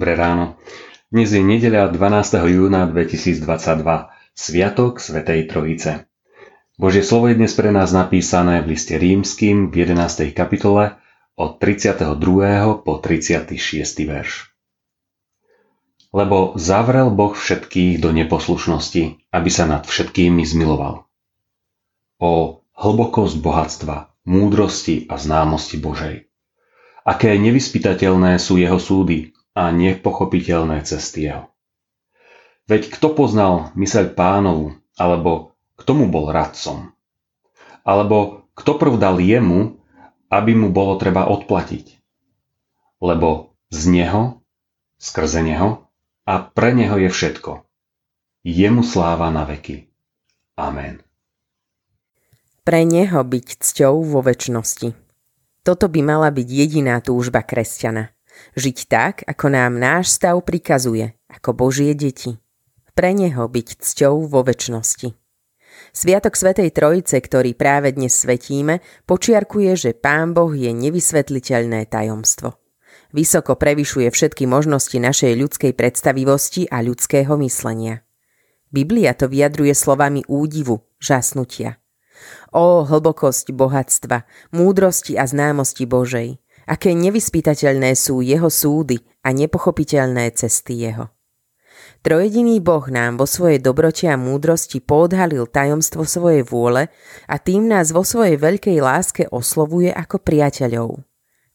Dnes je nedeľa 12. júna 2022, Sviatok Svetej Trojice. Božie slovo je dnes pre nás napísané v liste rímským v 11. kapitole od 32. po 36. verš. Lebo zavrel Boh všetkých do neposlušnosti, aby sa nad všetkými zmiloval. O hlbokosť bohatstva, múdrosti a známosti Božej. Aké nevyspytateľné sú jeho súdy, a nepochopiteľné cesty jeho. Veď kto poznal myseľ pánovu, alebo kto mu bol radcom? Alebo kto prv jemu, aby mu bolo treba odplatiť? Lebo z neho, skrze neho a pre neho je všetko. Jemu sláva na veky. Amen. Pre neho byť cťou vo väčšnosti. Toto by mala byť jediná túžba kresťana – Žiť tak, ako nám náš stav prikazuje, ako Božie deti. Pre Neho byť cťou vo väčšnosti. Sviatok Svetej Trojice, ktorý práve dnes svetíme, počiarkuje, že Pán Boh je nevysvetliteľné tajomstvo. Vysoko prevyšuje všetky možnosti našej ľudskej predstavivosti a ľudského myslenia. Biblia to vyjadruje slovami údivu, žasnutia. O hlbokosť bohatstva, múdrosti a známosti Božej, aké nevyspytateľné sú jeho súdy a nepochopiteľné cesty jeho. Trojediný Boh nám vo svojej dobrote a múdrosti podhalil tajomstvo svojej vôle a tým nás vo svojej veľkej láske oslovuje ako priateľov.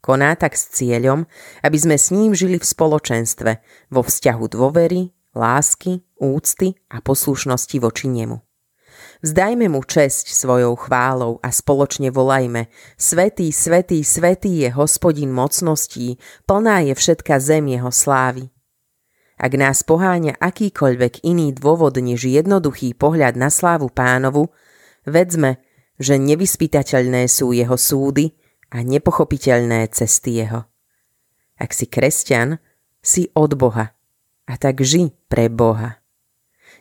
Koná tak s cieľom, aby sme s ním žili v spoločenstve, vo vzťahu dôvery, lásky, úcty a poslušnosti voči nemu. Vzdajme mu česť svojou chválou a spoločne volajme Svetý, svetý, svetý je hospodin mocností, plná je všetka zem jeho slávy. Ak nás poháňa akýkoľvek iný dôvod než jednoduchý pohľad na slávu pánovu, vedzme, že nevyspytateľné sú jeho súdy a nepochopiteľné cesty jeho. Ak si kresťan, si od Boha a tak ži pre Boha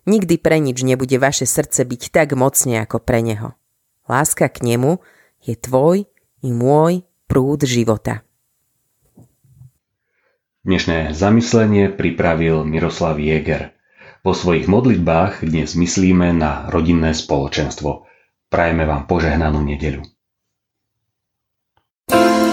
nikdy pre nič nebude vaše srdce byť tak mocne ako pre neho. Láska k nemu je tvoj i môj prúd života. Dnešné zamyslenie pripravil Miroslav Jäger. Po svojich modlitbách dnes myslíme na rodinné spoločenstvo. Prajme vám požehnanú nedeľu. thank you